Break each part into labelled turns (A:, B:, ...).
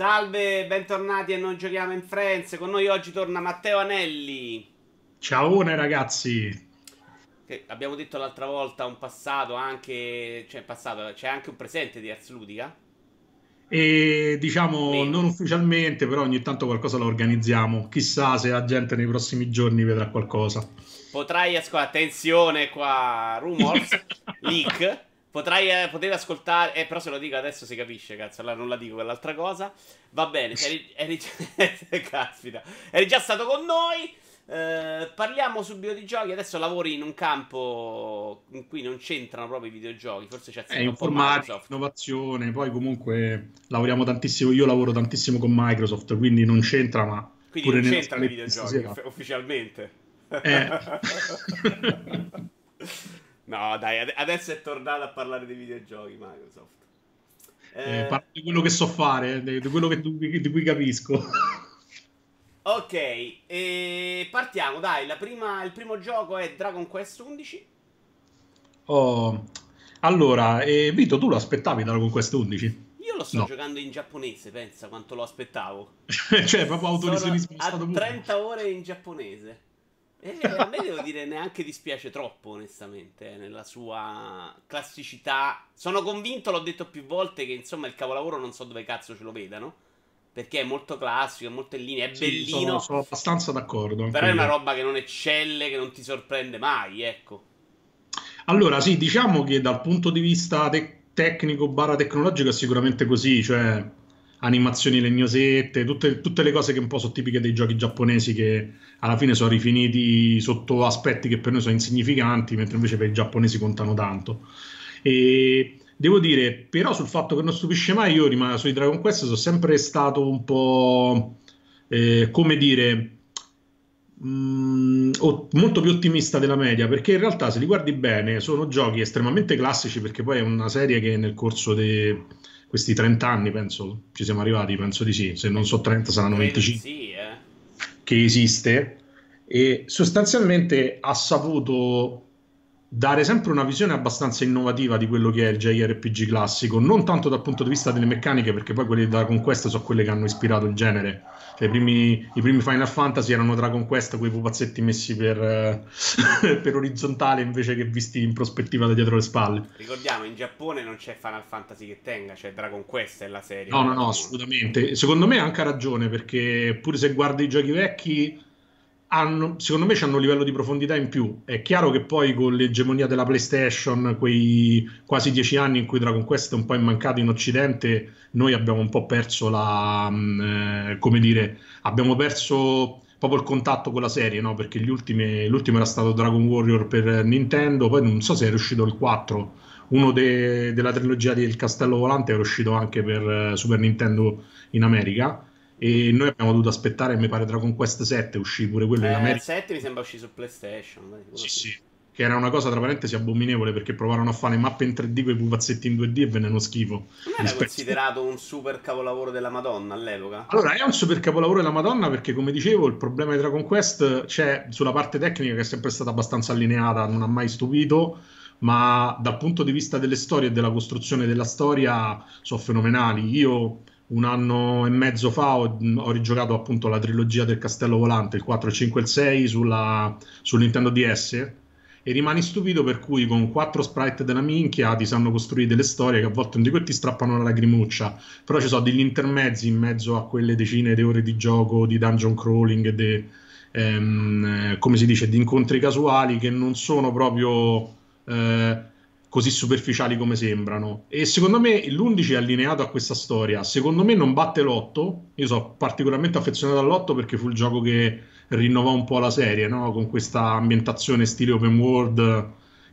A: Salve, bentornati a Non Giochiamo in Friends. Con noi oggi torna Matteo Anelli.
B: Ciao ragazzi.
A: Che abbiamo detto l'altra volta un passato anche, cioè passato, c'è anche un presente di Ars Ludica.
B: E diciamo Meno. non ufficialmente, però ogni tanto qualcosa lo organizziamo. Chissà se la gente nei prossimi giorni vedrà qualcosa.
A: Potrai ascoltare, attenzione qua, rumors, leak. Potrai eh, poter ascoltare, eh, però se lo dico adesso si capisce, cazzo. Allora non la dico quell'altra cosa. Va bene, eri, eri, caspita, eri già stato con noi. Eh, parliamo subito di giochi. Adesso lavori in un campo in cui non c'entrano proprio i videogiochi. Forse c'è
B: eh, informatica, innovazione. Poi comunque lavoriamo tantissimo. Io lavoro tantissimo con Microsoft, quindi non c'entra, ma.
A: Quindi non c'entrano i videogiochi ufficialmente. Eh. no, dai, adesso è tornato a parlare dei videogiochi Microsoft.
B: Eh, parlo di quello che so fare, di quello che, di cui capisco.
A: Ok, e partiamo, dai, prima, il primo gioco è Dragon Quest 11.
B: Oh, allora, eh, Vito, tu lo aspettavi Dragon Quest 11?
A: Io lo sto no. giocando in giapponese, pensa quanto lo aspettavo.
B: cioè, proprio autolesionismo
A: Sono a 30 pure. ore in giapponese. E a me devo dire neanche dispiace troppo, onestamente, eh, nella sua classicità. Sono convinto, l'ho detto più volte, che insomma il capolavoro non so dove cazzo ce lo vedano perché è molto classico, è molto in linea, è sì, bellino.
B: Sono, sono abbastanza d'accordo.
A: Però è una roba che non eccelle, che non ti sorprende mai, ecco.
B: Allora, sì, diciamo che dal punto di vista te- tecnico barra tecnologico è sicuramente così, cioè animazioni legnosette, tutte, tutte, le cose che un po' sono tipiche dei giochi giapponesi che alla fine sono rifiniti sotto aspetti che per noi sono insignificanti, mentre invece per i giapponesi contano tanto. E Devo dire, però, sul fatto che non stupisce mai, io rimango sui Dragon Quest, sono sempre stato un po', eh, come dire, mm, molto più ottimista della media, perché in realtà, se li guardi bene, sono giochi estremamente classici, perché poi è una serie che nel corso di questi 30 anni, penso, ci siamo arrivati, penso di sì, se non so 30 saranno 25,
A: sì, eh.
B: che esiste, e sostanzialmente ha saputo dare sempre una visione abbastanza innovativa di quello che è il JRPG classico, non tanto dal punto di vista delle meccaniche, perché poi quelle da Conquest sono quelle che hanno ispirato il genere. Cioè, i, primi, I primi Final Fantasy erano Dragon Quest, quei pupazzetti messi per, eh, per, orizzontale invece che visti in prospettiva da dietro le spalle.
A: Ricordiamo, in Giappone non c'è Final Fantasy che tenga, c'è Dragon Quest è la serie.
B: No, no, no, assolutamente. Secondo me ha anche ragione, perché pure se guardi i giochi vecchi hanno, secondo me hanno un livello di profondità in più. È chiaro che poi con l'egemonia della PlayStation, quei quasi dieci anni in cui Dragon Quest è un po' immancato in Occidente, noi abbiamo un po' perso la, mm, eh, come dire, abbiamo perso proprio il contatto con la serie, no? Perché ultimi, l'ultimo era stato Dragon Warrior per Nintendo, poi non so se è uscito il 4, uno de, della trilogia del Castello Volante è uscito anche per eh, Super Nintendo in America e noi abbiamo dovuto aspettare, mi pare Dragon Quest 7 uscì pure quello
A: eh,
B: in America.
A: Il 7 mi sembra uscì su PlayStation.
B: Sì, sì, che era una cosa tra parentesi abominevole perché provarono a fare mappe in 3D con i pupazzetti in 2D e vennero schifo. Non
A: era rispetto... considerato un super capolavoro della Madonna all'epoca?
B: Allora, è un super capolavoro della Madonna perché, come dicevo, il problema di Dragon Quest c'è sulla parte tecnica che è sempre stata abbastanza allineata, non ha mai stupito ma dal punto di vista delle storie e della costruzione della storia sono fenomenali. Io un anno e mezzo fa ho, ho, rigiocato appunto la trilogia del Castello Volante, il 4, il 5 e il 6 sulla, sul Nintendo DS e rimani stupito per cui con quattro sprite della minchia ti sanno costruire delle storie che a volte non dico ti strappano la lacrimuccia, però ci sono degli intermezzi in mezzo a quelle decine di ore di gioco, di dungeon crawling e de, ehm, come si dice, di incontri casuali che non sono proprio... Eh, così superficiali come sembrano. E secondo me l'11 è allineato a questa storia. Secondo me non batte l'8. Io sono particolarmente affezionato all'8 perché fu il gioco che rinnovò un po' la serie, no? con questa ambientazione stile open world,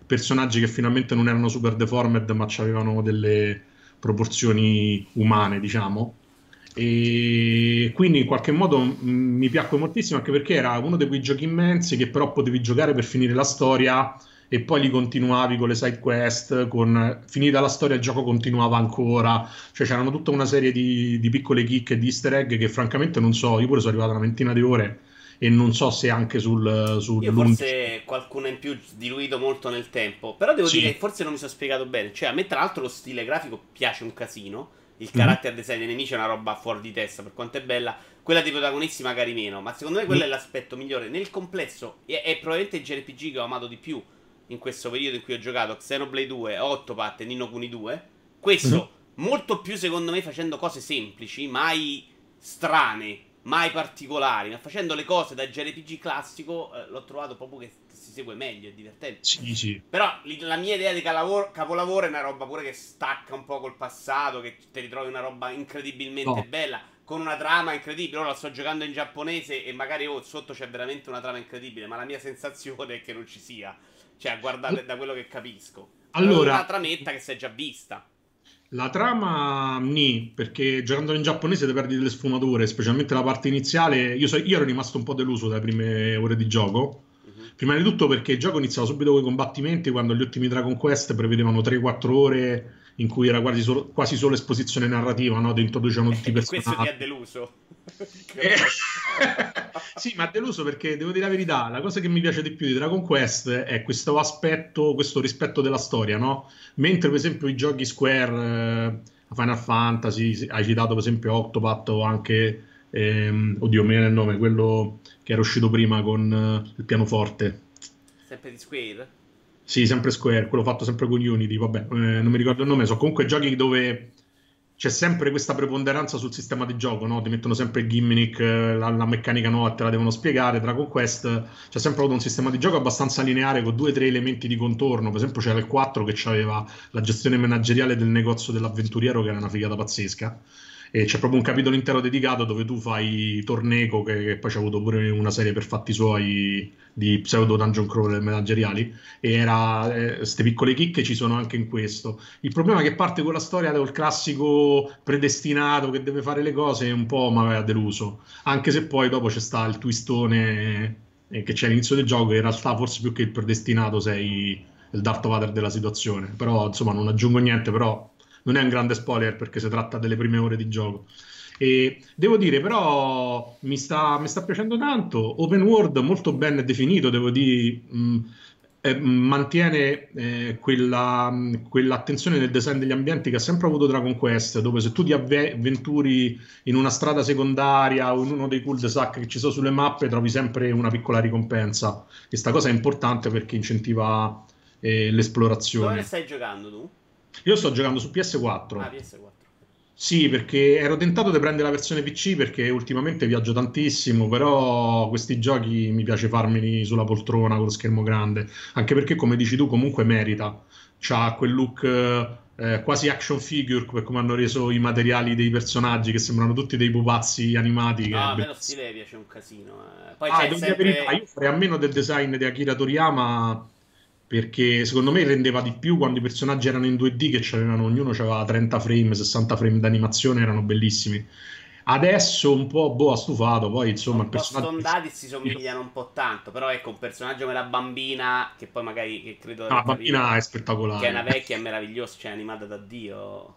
B: personaggi che finalmente non erano super deformed ma avevano delle proporzioni umane, diciamo. E quindi in qualche modo m- mi piacque moltissimo anche perché era uno di quei giochi immensi che però potevi giocare per finire la storia e poi li continuavi con le side quest, con finita la storia il gioco continuava ancora, cioè c'erano tutta una serie di, di piccole chicche e di easter egg che francamente non so, io pure sono arrivato a una ventina di ore e non so se anche sul, sul
A: io forse qualcuno in più diluito molto nel tempo però devo sì. dire che forse non mi sono spiegato bene cioè a me tra l'altro lo stile grafico piace un casino il carattere mm. design dei nemici è una roba fuori di testa, per quanto è bella. Quella dei protagonisti magari meno, ma secondo me quello mm. è l'aspetto migliore. Nel complesso è, è probabilmente il JRPG che ho amato di più in questo periodo in cui ho giocato Xenoblade 2, Octopath e Nino Kuni 2. Questo mm. molto più secondo me facendo cose semplici, mai strane, mai particolari, ma facendo le cose da JRPG classico eh, l'ho trovato proprio che si segue meglio, è divertente.
B: Sì, sì.
A: Però la mia idea di calavoro, capolavoro è una roba pure che stacca un po' col passato, che ti ritrovi una roba incredibilmente no. bella, con una trama incredibile. Ora la sto giocando in giapponese e magari oh, sotto c'è veramente una trama incredibile, ma la mia sensazione è che non ci sia. Cioè, a guardare da quello che capisco.
B: Allora,
A: una trametta che si è già vista.
B: La trama ni, perché giocando in giapponese ti perdi delle sfumature, specialmente la parte iniziale. Io, so, io ero rimasto un po' deluso dalle prime ore di gioco. Uh-huh. Prima di tutto perché il gioco iniziava subito con i combattimenti, quando gli ultimi Dragon Quest prevedevano 3-4 ore in cui era quasi solo, quasi solo esposizione narrativa, no? Ti introducevano tutti i personaggi.
A: Questo ti ha deluso.
B: Eh, sì, ma ha deluso perché devo dire la verità, la cosa che mi piace di più di Dragon Quest è questo aspetto, questo rispetto della storia, no? Mentre per esempio i giochi Square, eh, Final Fantasy, hai citato per esempio Octopath o anche, ehm, oddio, me il nome, quello che era uscito prima con eh, il pianoforte.
A: Sempre di Square?
B: Sì, sempre Square, quello fatto sempre con Unity, vabbè, eh, non mi ricordo il nome, sono comunque giochi dove c'è sempre questa preponderanza sul sistema di gioco, no? Ti mettono sempre il gimmick, eh, la, la meccanica nuova te la devono spiegare. Dragon Quest c'è sempre avuto un sistema di gioco abbastanza lineare con due o tre elementi di contorno. Per esempio, c'era il 4 che aveva la gestione manageriale del negozio dell'avventuriero, che era una figata pazzesca e c'è proprio un capitolo intero dedicato dove tu fai Torneco che, che poi c'è avuto pure una serie per fatti suoi di pseudo dungeon crawler manageriali. E era queste eh, piccole chicche ci sono anche in questo. Il problema è che parte con la storia del classico predestinato che deve fare le cose un po' mi aveva deluso. Anche se poi dopo c'è sta il twistone eh, che c'è all'inizio del gioco in realtà forse più che il predestinato sei il Darth Vader della situazione. Però insomma non aggiungo niente però non è un grande spoiler perché si tratta delle prime ore di gioco. E devo dire, però, mi sta, mi sta piacendo tanto. Open world molto ben definito, devo dire. Mh, eh, mantiene eh, quella, quell'attenzione nel design degli ambienti che ha sempre avuto Dragon Quest, dove se tu ti avventuri in una strada secondaria o in uno dei cul-de-sac che ci sono sulle mappe, trovi sempre una piccola ricompensa. Questa cosa è importante perché incentiva eh, l'esplorazione.
A: Dove stai giocando tu?
B: Io sto giocando su PS4.
A: Ah, PS4.
B: Sì, perché ero tentato di prendere la versione PC perché ultimamente viaggio tantissimo, però questi giochi mi piace farmeli sulla poltrona con lo schermo grande, anche perché come dici tu comunque merita. C'ha quel look eh, quasi action figure per come hanno reso i materiali dei personaggi che sembrano tutti dei pupazzi animati.
A: No, a me lo stile piace un casino. Eh. Poi
B: ah, sempre... verità, io farei a meno del design di Akira Toriyama perché secondo me rendeva di più quando i personaggi erano in 2D che c'erano, ognuno aveva 30 frame, 60 frame d'animazione, erano bellissimi. Adesso un po' boh, ha stufato, poi insomma
A: il personaggio... stondati si somigliano un po' tanto, però ecco un personaggio come la bambina, che poi magari che credo...
B: Ah, la bambina è spettacolare.
A: Che è una vecchia, è meravigliosa, cioè animata da Dio.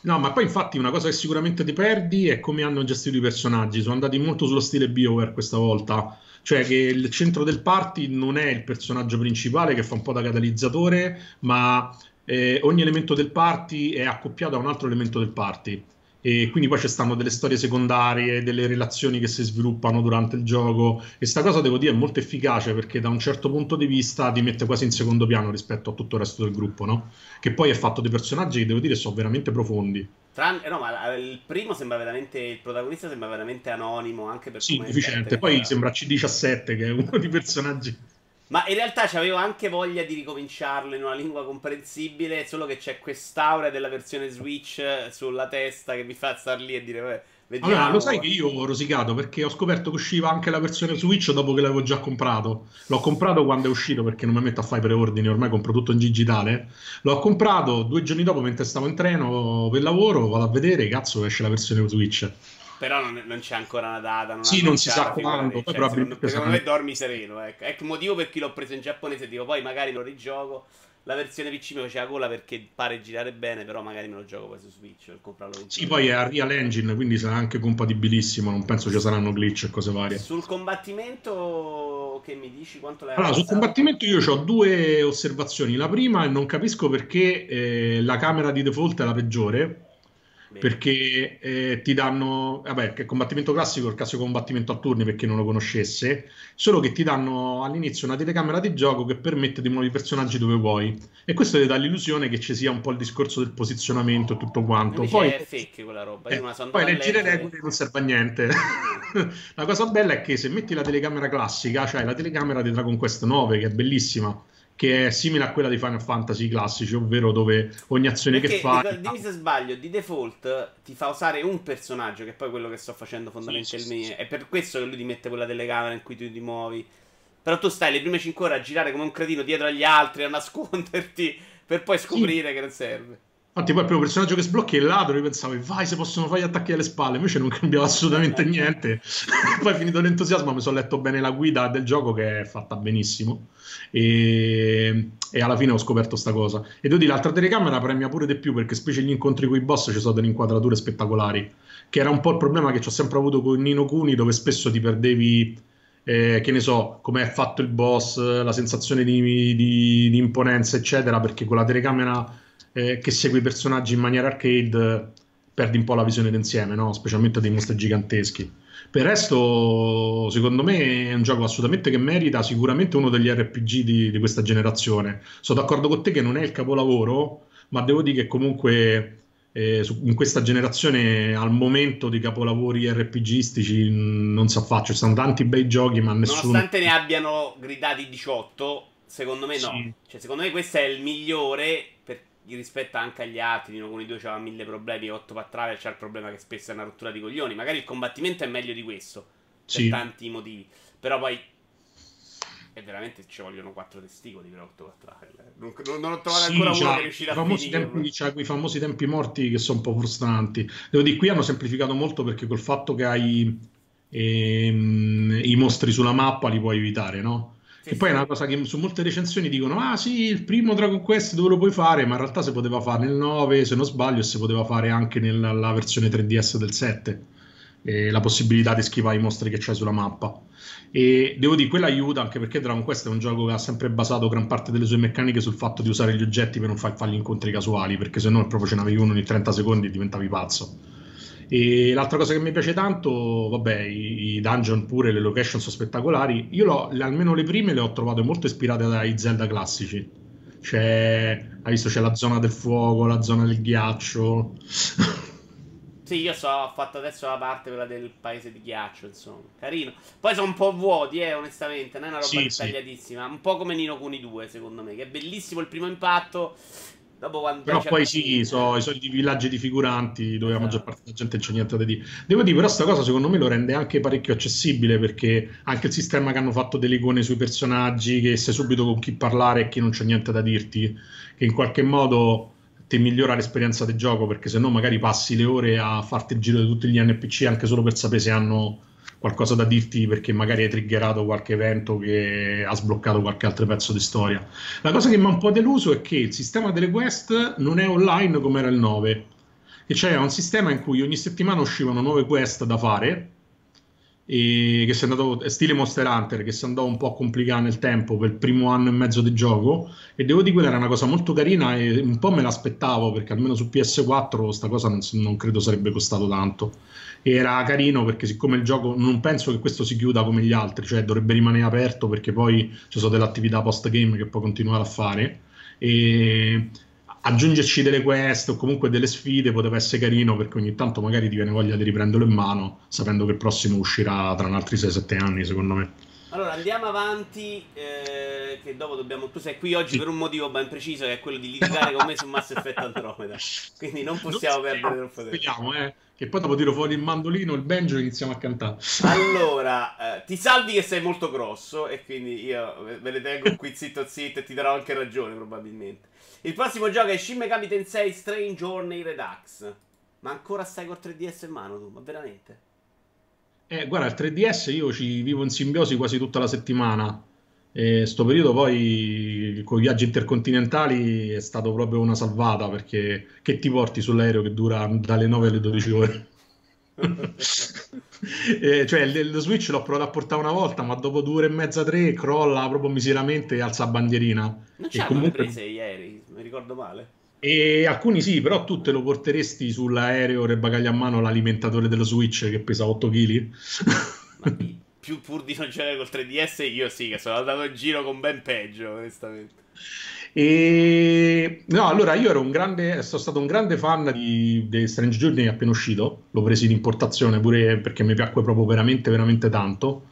B: No, ma poi infatti una cosa che sicuramente ti perdi è come hanno gestito i personaggi. Sono andati molto sullo stile BioWare questa volta cioè che il centro del party non è il personaggio principale che fa un po' da catalizzatore, ma eh, ogni elemento del party è accoppiato a un altro elemento del party. E quindi poi ci stanno delle storie secondarie, delle relazioni che si sviluppano durante il gioco. E sta cosa devo dire è molto efficace perché da un certo punto di vista ti mette quasi in secondo piano rispetto a tutto il resto del gruppo, no? Che poi è fatto di personaggi che devo dire sono veramente profondi.
A: Tran- eh no, ma il primo sembra veramente. Il protagonista sembra veramente anonimo. Anche per
B: sì, efficiente. Poi sembra C17, che è uno dei personaggi.
A: Ma in realtà avevo anche voglia di ricominciarlo in una lingua comprensibile. Solo che c'è quest'aura della versione Switch sulla testa che mi fa star lì e dire. Vabbè, Vediamo.
B: Allora, lo sai che io ho rosicato perché ho scoperto che usciva anche la versione Switch dopo che l'avevo già comprato. L'ho comprato quando è uscito perché non mi metto a fare preordini, ormai compro tutto in digitale. L'ho comprato due giorni dopo mentre stavo in treno per lavoro, vado a vedere, cazzo, esce la versione Switch.
A: Però non, non c'è ancora una data. Non
B: sì, non si sa quando. Cioè,
A: secondo, secondo me dormi sereno. Ecco. Ecco il motivo per cui l'ho preso in giapponese. Dico, poi magari lo rigioco la versione PC mi faceva cola perché pare girare bene, però magari me lo gioco poi su Switch per comprarlo.
B: Sì, poi è a Real Engine, quindi sarà anche compatibilissimo, non penso ci saranno glitch e cose varie.
A: Sul combattimento che mi dici quanto l'hai
B: Allora, sul combattimento io ho due osservazioni. La prima è non capisco perché eh, la camera di default è la peggiore perché eh, ti danno, vabbè, che combattimento classico è il classico combattimento a turni per chi non lo conoscesse, solo che ti danno all'inizio una telecamera di gioco che permette di muovere i personaggi dove vuoi e questo ti dà l'illusione che ci sia un po' il discorso del posizionamento e tutto quanto. Poi
A: è fake quella roba,
B: eh, poi leggere le regole non serve a niente. la cosa bella è che se metti la telecamera classica, c'hai la telecamera di Dragon Quest 9 che è bellissima che è simile a quella di Final Fantasy classici, ovvero dove ogni azione
A: Perché,
B: che fai...
A: Dimmi se sbaglio, di default ti fa usare un personaggio, che è poi quello che sto facendo fondamentalmente. Sì, sì, sì. È per questo che lui ti mette quella telecamera in cui tu ti muovi. Però tu stai le prime 5 ore a girare come un cretino dietro agli altri, a nasconderti, per poi scoprire che non serve.
B: Infatti, poi il primo personaggio che sblocchi è il ladro. Io pensavo, vai, se possono fare gli attacchi alle spalle. Invece non cambiava assolutamente niente. poi, finito l'entusiasmo, mi sono letto bene la guida del gioco, che è fatta benissimo. E, e alla fine ho scoperto sta cosa. E devo dire, l'altra telecamera premia pure di più perché, specie gli incontri con i boss, ci sono delle inquadrature spettacolari. Che era un po' il problema che ho sempre avuto con Nino Kuni, dove spesso ti perdevi. Eh, che ne so, come è fatto il boss, la sensazione di, di, di imponenza, eccetera, perché con la telecamera eh, che segue i personaggi in maniera arcade perdi un po' la visione d'insieme, no? specialmente dei mostri giganteschi. Per il resto, secondo me, è un gioco assolutamente che merita sicuramente uno degli RPG di, di questa generazione. Sono d'accordo con te che non è il capolavoro, ma devo dire che comunque eh, in questa generazione al momento di capolavori RPGistici non si affaccia. Ci sono tanti bei giochi, ma nessuno.
A: Nonostante ne abbiano gridati 18, secondo me no. Sì. Cioè, secondo me questo è il migliore per rispetto anche agli altri, Nino con i due c'aveva mille problemi, 8 per trave c'è il problema che spesso è una rottura di coglioni. Magari il combattimento è meglio di questo, per sì. tanti motivi. Però poi e veramente ci vogliono quattro testicoli per 8 per trave. Non, non, non, ho trovato sì, ancora uno che riuscirà a finire.
B: Tempi, c'ha quei famosi tempi morti che sono un po' frustranti. Devo dire, qui hanno semplificato molto perché col fatto che hai ehm, i mostri sulla mappa li puoi evitare, no? Che poi è una cosa che su molte recensioni dicono: Ah, sì, il primo Dragon Quest dove lo puoi fare, ma in realtà si poteva fare nel 9, se non sbaglio, e si poteva fare anche nella versione 3DS del 7. Eh, la possibilità di schivare i mostri che c'hai sulla mappa. E devo dire, quella aiuta anche perché Dragon Quest è un gioco che ha sempre basato gran parte delle sue meccaniche sul fatto di usare gli oggetti per non far fare gli incontri casuali, perché se no proprio ce n'avevi uno ogni 30 secondi e diventavi pazzo. E l'altra cosa che mi piace tanto, vabbè, i, i dungeon pure, le location sono spettacolari. Io l'ho, almeno le prime le ho trovate molto ispirate dai Zelda classici. C'è, hai visto, c'è la zona del fuoco, la zona del ghiaccio.
A: Sì, io so, ho fatto adesso la parte quella del paese di ghiaccio, insomma. Carino. Poi sono un po' vuoti, eh, onestamente. Non è una roba sì, dettagliatissima. Sì. Un po' come Nino Kuni 2, secondo me. Che è bellissimo il primo impatto.
B: Però poi sì, sono i soliti villaggi di figuranti dove esatto. la maggior parte della gente non c'è niente da dire. Devo dire, però, questa cosa secondo me lo rende anche parecchio accessibile perché anche il sistema che hanno fatto delle icone sui personaggi, che sai subito con chi parlare e chi non c'è niente da dirti, che in qualche modo ti migliora l'esperienza del gioco perché se no magari passi le ore a farti il giro di tutti gli NPC anche solo per sapere se hanno qualcosa da dirti perché magari hai triggerato qualche evento che ha sbloccato qualche altro pezzo di storia. La cosa che mi ha un po' deluso è che il sistema delle quest non è online come era il 9, e cioè è un sistema in cui ogni settimana uscivano nuove quest da fare che si è andato stile Monster Hunter che si andò un po' a complicare nel tempo per il primo anno e mezzo di gioco. E devo dire quella era una cosa molto carina e un po' me l'aspettavo perché almeno su PS4 sta cosa non, non credo sarebbe costato tanto era carino perché siccome il gioco non penso che questo si chiuda come gli altri, cioè dovrebbe rimanere aperto perché poi ci sono delle attività post game che puoi continuare a fare e aggiungerci delle quest o comunque delle sfide poteva essere carino perché ogni tanto magari ti viene voglia di riprenderlo in mano sapendo che il prossimo uscirà tra altri 6-7 anni secondo me.
A: Allora andiamo avanti, eh, che dopo dobbiamo. Tu sei qui oggi per un motivo ben preciso, che è quello di litigare con me su Mass Effect Andromeda. Quindi non possiamo non perdere troppo tempo.
B: Vediamo, eh. Che poi dopo tiro fuori il mandolino, il banjo e iniziamo a cantare.
A: Allora, eh, ti salvi che sei molto grosso e quindi io me le tengo qui zitto zitto e ti darò anche ragione probabilmente. Il prossimo gioco è Shin Megami Tensei Strange Journey Redux. Ma ancora stai col 3DS in mano tu? Ma veramente?
B: Eh, guarda, il 3DS io ci vivo in simbiosi quasi tutta la settimana. E sto periodo poi con i viaggi intercontinentali è stato proprio una salvata perché che ti porti sull'aereo che dura dalle 9 alle 12 ore? eh, cioè lo Switch l'ho provato a portare una volta ma dopo due ore e mezza tre crolla proprio miseramente e alza bandierina
A: non c'è
B: comunque...
A: prese ieri mi ricordo male
B: E alcuni sì, però tu te lo porteresti sull'aereo e bagaglio a mano l'alimentatore dello Switch che pesa 8 kg?
A: Più pur di non giocare col 3DS, io sì, che sono andato in giro con ben peggio, onestamente.
B: E no, allora io ero un grande, sono stato un grande fan di, di Strange Journey appena uscito, l'ho preso in importazione pure perché mi piacque proprio veramente, veramente tanto.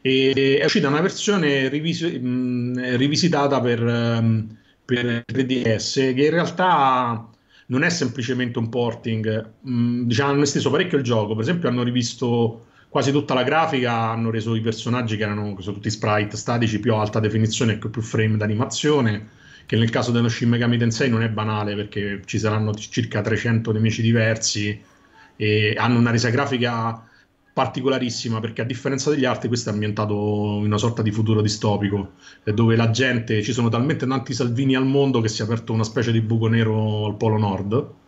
B: E è uscita una versione rivisi- mh, rivisitata per, um, per 3DS che in realtà non è semplicemente un porting, mh, diciamo hanno esteso parecchio il gioco, per esempio hanno rivisto quasi tutta la grafica, hanno reso i personaggi che erano che sono tutti sprite statici più alta definizione e più frame d'animazione che nel caso dello Shin Megami Tensei non è banale perché ci saranno circa 300 nemici diversi e hanno una resa grafica particolarissima perché a differenza degli altri questo è ambientato in una sorta di futuro distopico dove la gente, ci sono talmente tanti Salvini al mondo che si è aperto una specie di buco nero al polo nord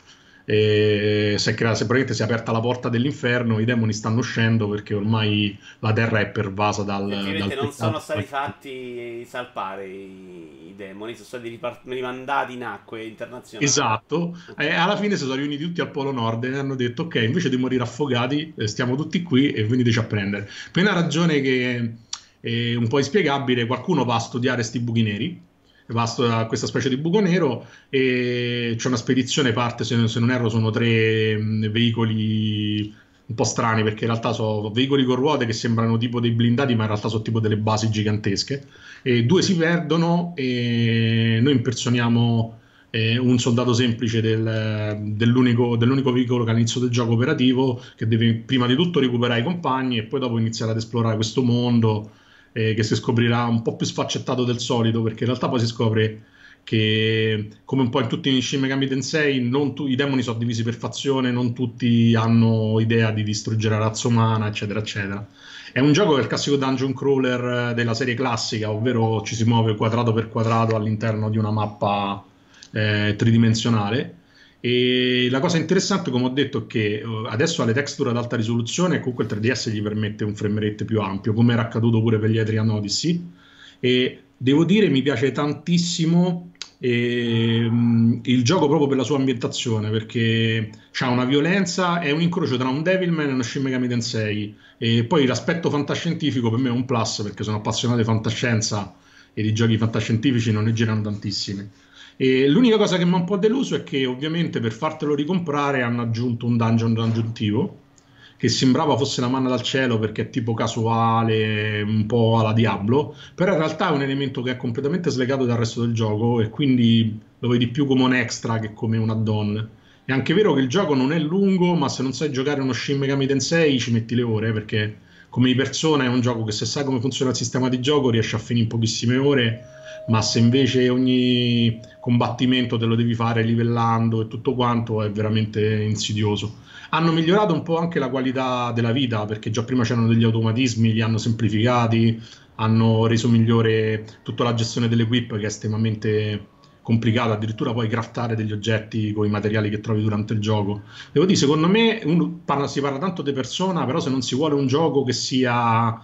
B: e si è creata, semplicemente si è aperta la porta dell'inferno, i demoni stanno uscendo perché ormai la terra è pervasa dal... dal
A: non sono stati fatti salpare i, i demoni, sono stati ripart- rimandati in acque internazionali.
B: Esatto, okay. e alla fine si sono riuniti tutti al Polo Nord e hanno detto ok, invece di morire affogati eh, stiamo tutti qui e veniteci a prendere. Per una ragione che è un po' inspiegabile, qualcuno va a studiare questi buchi neri va questa specie di buco nero e c'è una spedizione parte, se, se non erro sono tre mh, veicoli un po' strani perché in realtà sono veicoli con ruote che sembrano tipo dei blindati ma in realtà sono tipo delle basi gigantesche. E due si perdono e noi impersoniamo eh, un soldato semplice del, dell'unico, dell'unico, veicolo che all'inizio del gioco operativo che deve prima di tutto recuperare i compagni e poi dopo iniziare ad esplorare questo mondo eh, che si scoprirà un po' più sfaccettato del solito, perché in realtà poi si scopre che come un po' in tutti i Shin Megami Tensei tu, i demoni sono divisi per fazione, non tutti hanno idea di distruggere la razza umana, eccetera, eccetera. È un gioco che è il classico dungeon crawler eh, della serie classica, ovvero ci si muove quadrato per quadrato all'interno di una mappa eh, tridimensionale e la cosa interessante, come ho detto, è che uh, adesso ha le texture ad alta risoluzione e comunque il 3DS gli permette un frame rate più ampio, come era accaduto pure per gli Adrian Odyssey. E devo dire, mi piace tantissimo eh, il gioco proprio per la sua ambientazione, perché ha una violenza, è un incrocio tra un Devilman e uno Shin Megami Tensei. E poi l'aspetto fantascientifico per me è un plus, perché sono appassionato di fantascienza e di giochi fantascientifici non ne girano tantissimi. E l'unica cosa che mi ha un po' deluso è che ovviamente per fartelo ricomprare hanno aggiunto un dungeon aggiuntivo che sembrava fosse una manna dal cielo perché è tipo casuale, un po' alla Diablo, però in realtà è un elemento che è completamente slegato dal resto del gioco e quindi lo vedi più come un extra che come un add-on. È anche vero che il gioco non è lungo, ma se non sai giocare uno Shin Megami Tensei ci metti le ore perché come di persona è un gioco che se sai come funziona il sistema di gioco riesci a finire in pochissime ore ma se invece ogni combattimento te lo devi fare livellando e tutto quanto è veramente insidioso. Hanno migliorato un po' anche la qualità della vita perché già prima c'erano degli automatismi, li hanno semplificati, hanno reso migliore tutta la gestione dell'equip che è estremamente complicata, addirittura puoi craftare degli oggetti con i materiali che trovi durante il gioco. Devo dire, secondo me parla, si parla tanto di persona, però se non si vuole un gioco che sia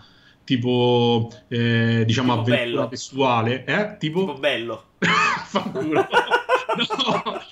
B: tipo eh, diciamo tipo avventura bello. testuale, eh? tipo...
A: tipo bello.
B: Fanculo.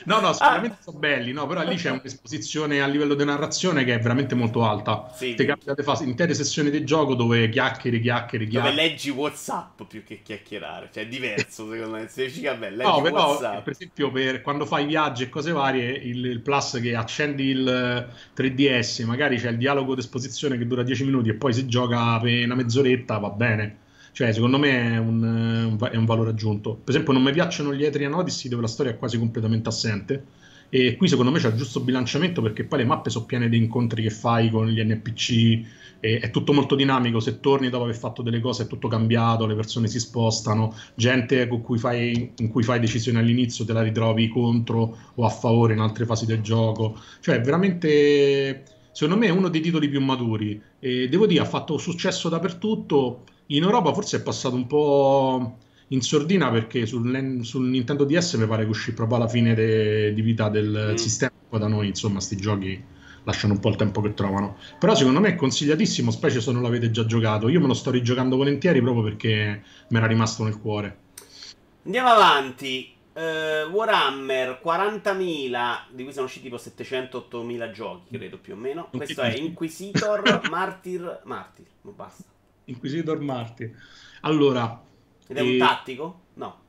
B: No, no, sicuramente ah. sono belli, no, però lì c'è un'esposizione a livello di narrazione che è veramente molto alta. Sì. Ti capita di fare intere sessioni di gioco dove chiacchieri, chiacchieri, chiacchieri.
A: Dove leggi WhatsApp più che chiacchierare, cioè è diverso secondo me. Se dici vabbè, leggi no, però, WhatsApp.
B: per esempio, per quando fai viaggi e cose varie, il, il plus che accendi il 3DS, magari c'è il dialogo d'esposizione che dura 10 minuti e poi si gioca per una mezz'oretta, va bene cioè, secondo me è un, è un, valore aggiunto. Per esempio, non mi piacciono gli Etrian Odyssey dove la storia è quasi completamente assente. E qui secondo me c'è il giusto bilanciamento perché poi le mappe sono piene di incontri che fai con gli NPC, è tutto molto dinamico. Se torni dopo aver fatto delle cose è tutto cambiato, le persone si spostano, gente con cui fai, in cui fai decisioni all'inizio te la ritrovi contro o a favore in altre fasi del gioco. Cioè, veramente, secondo me è uno dei titoli più maturi. E devo dire, ha fatto successo dappertutto in Europa forse è passato un po' in sordina perché sul, sul Nintendo DS mi pare che uscì proprio alla fine de, di vita del mm. sistema. Poi da noi, insomma, sti giochi lasciano un po' il tempo che trovano. Però secondo me è consigliatissimo, specie se non l'avete già giocato. Io me lo sto rigiocando volentieri proprio perché mi era rimasto nel cuore.
A: Andiamo avanti. Uh, Warhammer 40.000, di cui sono usciti tipo 700-8.000 giochi, credo più o meno. Questo è Inquisitor Martyr. Martyr, non basta.
B: Inquisitor Martyr. Allora.
A: Ed è eh... un tattico? No.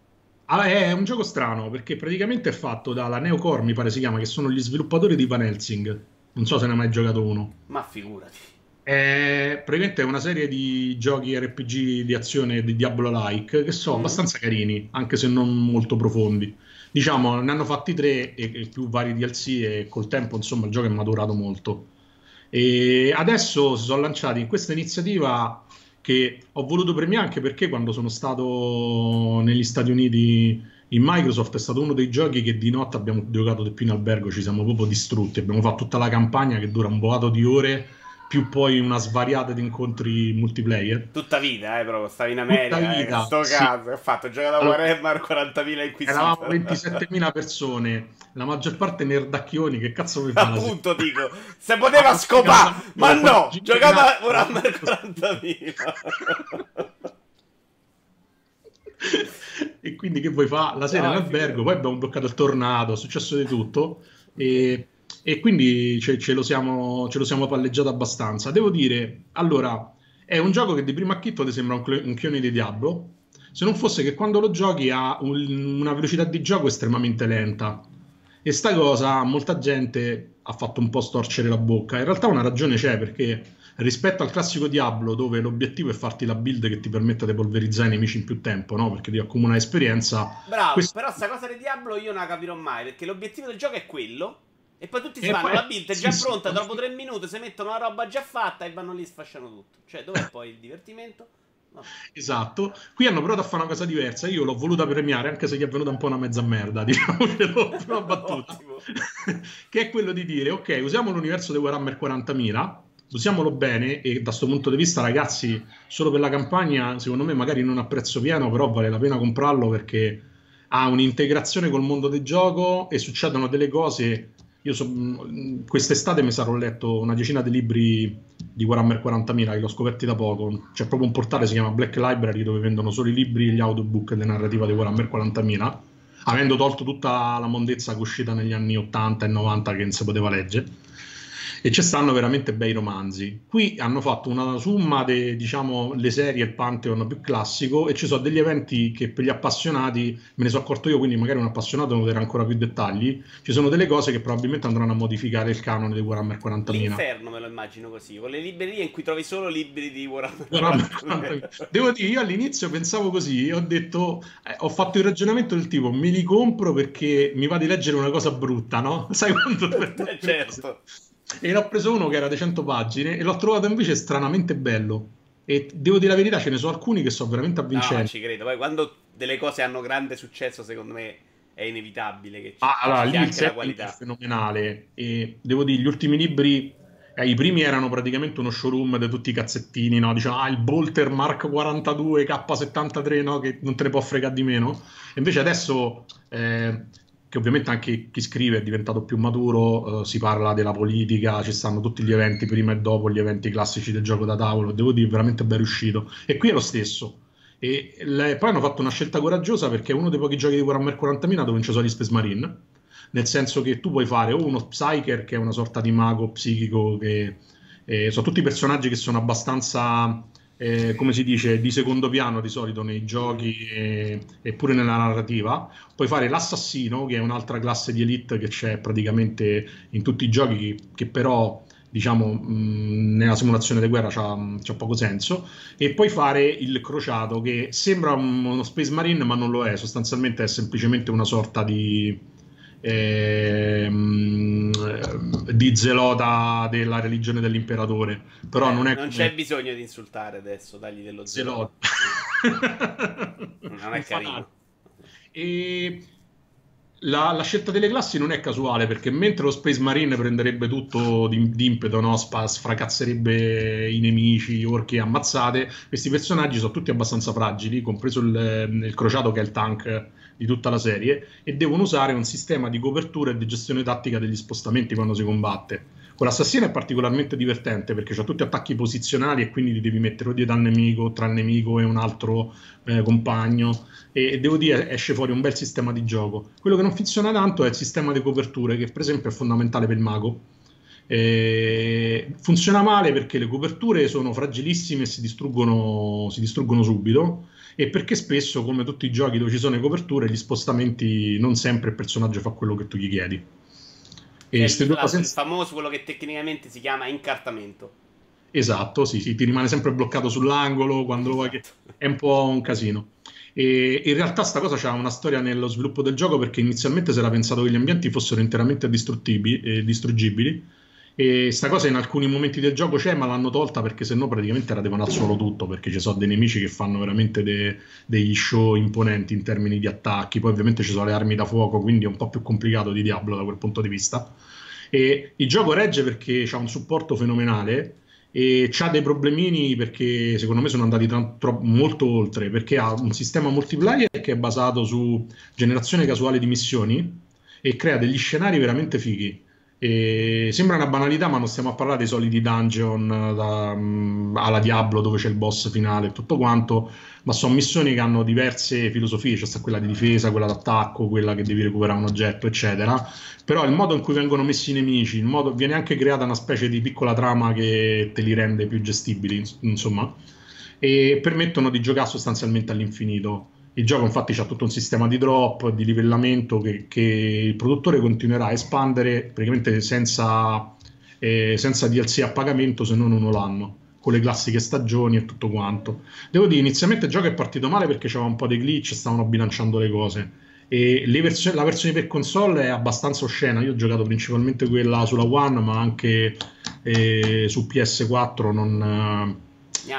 B: Ah, è un gioco strano perché praticamente è fatto dalla Neocore, mi pare si chiama, che sono gli sviluppatori di Van Helsing. Non so se ne hai mai giocato uno.
A: Ma figurati.
B: È praticamente una serie di giochi RPG di azione di Diablo-like che sono mm. abbastanza carini, anche se non molto profondi. Diciamo, ne hanno fatti tre e, e più vari DLC e col tempo, insomma, il gioco è maturato molto. E adesso si sono lanciati in questa iniziativa che ho voluto premiare anche perché quando sono stato negli Stati Uniti in Microsoft è stato uno dei giochi che di notte abbiamo giocato di più in albergo, ci siamo proprio distrutti, abbiamo fatto tutta la campagna che dura un boato di ore più poi una svariata di incontri multiplayer.
A: Tutta vita, eh, proprio, stavi in America. Tutta vita, eh, sto sì. caso, ho fatto, ho giocato a allora, Warhammer 40.000 inquisitori.
B: Eravamo 27.000 persone, la maggior parte nerdacchioni, che cazzo vuoi fare?
A: Appunto dico, se poteva scopare, ma no, giocava a Warhammer 40.000.
B: e quindi che vuoi fare? La sera no, in albergo, poi abbiamo bloccato il tornado, è successo di tutto e e quindi ce, ce, lo siamo, ce, lo siamo, palleggiato abbastanza. Devo dire, allora, è un gioco che di primo acchitto ti sembra un, un chione di Diablo, se non fosse che quando lo giochi ha un, una velocità di gioco estremamente lenta. E sta cosa molta gente ha fatto un po' storcere la bocca. In realtà una ragione c'è perché rispetto al classico Diablo dove l'obiettivo è farti la build che ti permette di polverizzare i nemici in più tempo, no? Perché ti accumula esperienza.
A: Bravo, questo... però sta cosa di Diablo io non la capirò mai, perché l'obiettivo del gioco è quello e poi tutti si fanno, poi... la build è già sì, pronta, sì, dopo tre minuti si mettono la roba già fatta e vanno lì e sfasciano tutto. Cioè, dov'è poi il divertimento?
B: No. Esatto, qui hanno provato a fare una cosa diversa. Io l'ho voluta premiare, anche se gli è venuta un po' una mezza merda, diciamo che l'ho prima battuta. che è quello di dire: ok, usiamo l'universo di Warhammer 40.000, usiamolo bene. E da questo punto di vista, ragazzi, solo per la campagna, secondo me, magari non a prezzo pieno, però vale la pena comprarlo perché ha un'integrazione col mondo del gioco e succedono delle cose io so, quest'estate mi sarò letto una decina di libri di Warhammer 40.000 che l'ho scoperti da poco. C'è proprio un portale, si chiama Black Library, dove vendono solo i libri, gli audiobook e le narrative di Warhammer 40.000, avendo tolto tutta la mondezza che è uscita negli anni 80 e 90 che non si poteva leggere e ci stanno veramente bei romanzi. Qui hanno fatto una somma di diciamo, le serie, il Pantheon più classico e ci sono degli eventi che per gli appassionati, me ne sono accorto io, quindi magari un appassionato non vedrà ancora più dettagli, ci sono delle cose che probabilmente andranno a modificare il canone di Warhammer 40.000.
A: L'inferno me lo immagino così, con le librerie in cui trovi solo libri di Warhammer 40.000.
B: Devo dire, io all'inizio pensavo così, ho detto, eh, ho fatto il ragionamento del tipo, me li compro perché mi va di leggere una cosa brutta, no? Sai quando...
A: eh, certo.
B: E ne ho preso uno che era di 100 pagine e l'ho trovato invece stranamente bello. E devo dire la verità, ce ne sono alcuni che sono veramente avvincenti. No,
A: ci credo. Poi quando delle cose hanno grande successo, secondo me è inevitabile che ci,
B: ah, allora, lì anche la qualità. È fenomenale. E devo dire, gli ultimi libri eh, I primi erano praticamente uno showroom di tutti i cazzettini, no? Diceva, ah, il Bolter Mark 42 K73, no? Che non te ne può fregare di meno. Invece adesso eh, che ovviamente anche chi scrive è diventato più maturo, eh, si parla della politica, ci stanno tutti gli eventi prima e dopo, gli eventi classici del gioco da tavolo, devo dire veramente ben riuscito. E qui è lo stesso. E le, poi hanno fatto una scelta coraggiosa perché è uno dei pochi giochi di Warhammer 40.000 dove non ci sono gli Space Marine, nel senso che tu puoi fare o uno Psyker che è una sorta di mago psichico che eh, sono tutti personaggi che sono abbastanza eh, come si dice, di secondo piano di solito nei giochi e, e, pure nella narrativa. Puoi fare l'assassino, che è un'altra classe di elite che c'è praticamente in tutti i giochi, che, però diciamo mh, nella simulazione di guerra c'ha, poco senso e puoi fare il crociato che sembra un, uno Space Marine ma non lo è sostanzialmente è semplicemente una sorta di ehm, di zelota della religione dell'imperatore. Però
A: eh,
B: non è.
A: Non c'è bisogno di insultare adesso, dagli dello zelota. non è carino.
B: E la, la, scelta delle classi non è casuale perché mentre lo Space Marine prenderebbe tutto d'impeto, no? sfracazzerebbe i nemici, orchi ammazzate, questi personaggi sono tutti abbastanza fragili, compreso il, il crociato che è il tank di tutta la serie, e devono usare un sistema di copertura e di gestione tattica degli spostamenti quando si combatte. Con l'assassino è particolarmente divertente perché c'ha tutti attacchi posizionali e quindi ti devi mettere dietro al nemico, tra il nemico e un altro eh, compagno. E, e, devo dire, esce fuori un bel sistema di gioco. Quello che non funziona tanto è il sistema di coperture, che per esempio è fondamentale per il mago. E funziona male perché le coperture sono fragilissime e si distruggono, si distruggono subito e perché spesso, come tutti i giochi dove ci sono le coperture, gli spostamenti non sempre il personaggio fa quello che tu gli chiedi.
A: E il, senza... il famoso, quello che tecnicamente si chiama incartamento.
B: Esatto, sì, sì, ti rimane sempre bloccato sull'angolo quando esatto. vuoi che è un po' un casino. E in realtà sta cosa c'ha una storia nello sviluppo del gioco perché inizialmente si era pensato che gli ambienti fossero interamente eh, distruggibili e sta cosa in alcuni momenti del gioco c'è, ma l'hanno tolta perché sennò praticamente radevano al suolo tutto, perché ci sono dei nemici che fanno veramente de- degli show imponenti in termini di attacchi. Poi ovviamente ci sono le armi da fuoco, quindi è un po' più complicato di Diablo da quel punto di vista. E il gioco regge perché ha un supporto fenomenale e ha dei problemini perché secondo me sono andati tra- tro- molto oltre, perché ha un sistema multiplayer che è basato su generazione casuale di missioni e crea degli scenari veramente fighi e sembra una banalità, ma non stiamo a parlare dei soliti dungeon da, um, alla Diablo dove c'è il boss finale e tutto quanto, ma sono missioni che hanno diverse filosofie, c'è cioè quella di difesa, quella d'attacco, quella che devi recuperare un oggetto, eccetera. Però il modo in cui vengono messi i nemici, modo, viene anche creata una specie di piccola trama che te li rende più gestibili, insomma, e permettono di giocare sostanzialmente all'infinito il gioco infatti ha tutto un sistema di drop, di livellamento che, che il produttore continuerà a espandere praticamente senza, eh, senza DLC a pagamento se non uno l'anno, con le classiche stagioni e tutto quanto. Devo dire, inizialmente il gioco è partito male perché c'era un po' di glitch, stavano bilanciando le cose. E versioni, la versione per console è abbastanza oscena. Io ho giocato principalmente quella sulla One, ma anche eh, su PS4 non,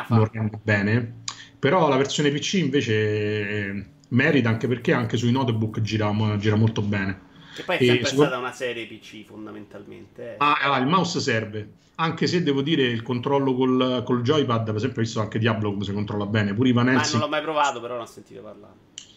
B: non rende bene però la versione PC invece eh, merita anche perché anche sui notebook gira, gira molto bene.
A: Che poi è sempre e, stata una serie PC fondamentalmente.
B: Eh. Ah, ah, il mouse serve. Anche se devo dire il controllo col, col joypad, per esempio, ho visto anche Diablo come si controlla bene. Pure i Van
A: Ma non l'ho mai provato, però non ho sentito parlare.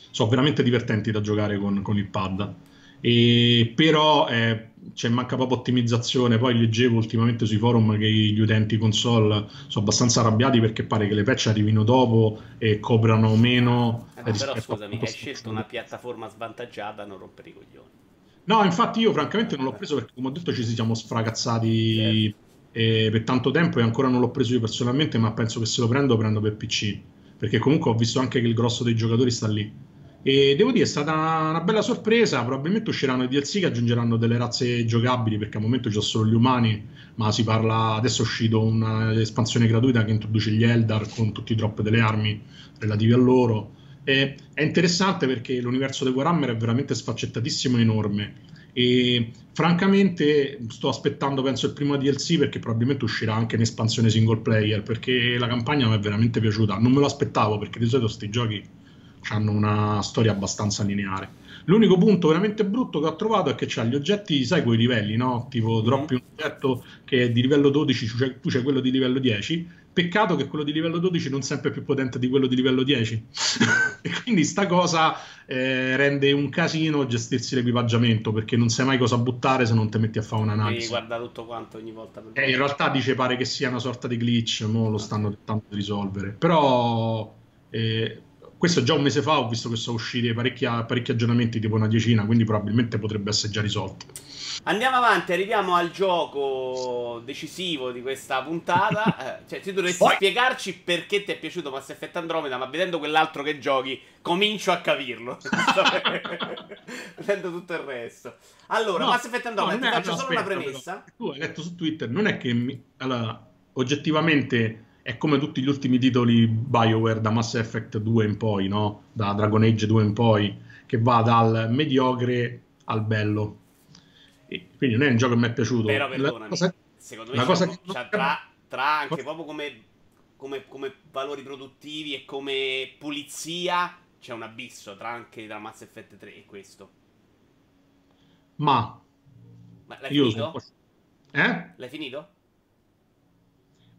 B: Sono veramente divertenti da giocare con, con il pad. E, però eh, c'è manca proprio ottimizzazione. Poi leggevo ultimamente sui forum che gli utenti console sono abbastanza arrabbiati perché pare che le patch arrivino dopo e coprano meno.
A: Eh, però scusami, hai scelto una piattaforma svantaggiata, non rompere i coglioni.
B: No, infatti io francamente non l'ho preso perché come ho detto ci siamo sfragazzati certo. eh, per tanto tempo e ancora non l'ho preso io personalmente, ma penso che se lo prendo prendo per PC. Perché comunque ho visto anche che il grosso dei giocatori sta lì. E devo dire, è stata una bella sorpresa. Probabilmente usciranno i DLC che aggiungeranno delle razze giocabili, perché al momento c'è solo gli umani. Ma si parla. Adesso è uscito un'espansione gratuita che introduce gli Eldar con tutti i drop delle armi relativi a loro. E è interessante perché l'universo di Warhammer è veramente sfaccettatissimo e enorme. E francamente sto aspettando, penso, il primo DLC perché probabilmente uscirà anche in espansione single player. Perché la campagna mi è veramente piaciuta. Non me lo aspettavo perché di solito questi giochi hanno una storia abbastanza lineare. L'unico punto veramente brutto che ho trovato è che c'ha gli oggetti, sai, quei livelli, no? Tipo, mm-hmm. droppi un oggetto che è di livello 12, cioè, tu c'è quello di livello 10. Peccato che quello di livello 12 non sempre è più potente di quello di livello 10. e quindi sta cosa eh, rende un casino gestirsi l'equipaggiamento perché non sai mai cosa buttare se non ti metti a fare un'analisi. Devi
A: guardare tutto quanto ogni volta.
B: Eh, in realtà dice pare che sia una sorta di glitch, mo lo stanno tentando di risolvere. Però... Eh, questo già un mese fa ho visto che sono usciti parecchi, parecchi aggiornamenti, tipo una decina, quindi probabilmente potrebbe essere già risolto.
A: Andiamo avanti, arriviamo al gioco decisivo di questa puntata. Eh, cioè, se dovresti Poi... spiegarci perché ti è piaciuto Mass Effect Andromeda, ma vedendo quell'altro che giochi, comincio a capirlo. vedendo tutto il resto. Allora, no, Mass Effect Andromeda, no, ti faccio solo aspetta, una premessa.
B: Però, tu hai letto su Twitter, non è che mi... allora, oggettivamente è come tutti gli ultimi titoli BioWare da Mass Effect 2 in poi, no? Da Dragon Age 2 in poi, che va dal mediocre al bello. E quindi non è un gioco che mi è piaciuto.
A: Però perdonami, cosa, secondo me c'è, cosa che... c'è tra, tra, anche proprio come, come, come, valori produttivi e come pulizia c'è un abisso tra anche tra Mass Effect 3 e questo.
B: Ma...
A: Ma l'hai finito?
B: Sono... Eh?
A: L'hai finito?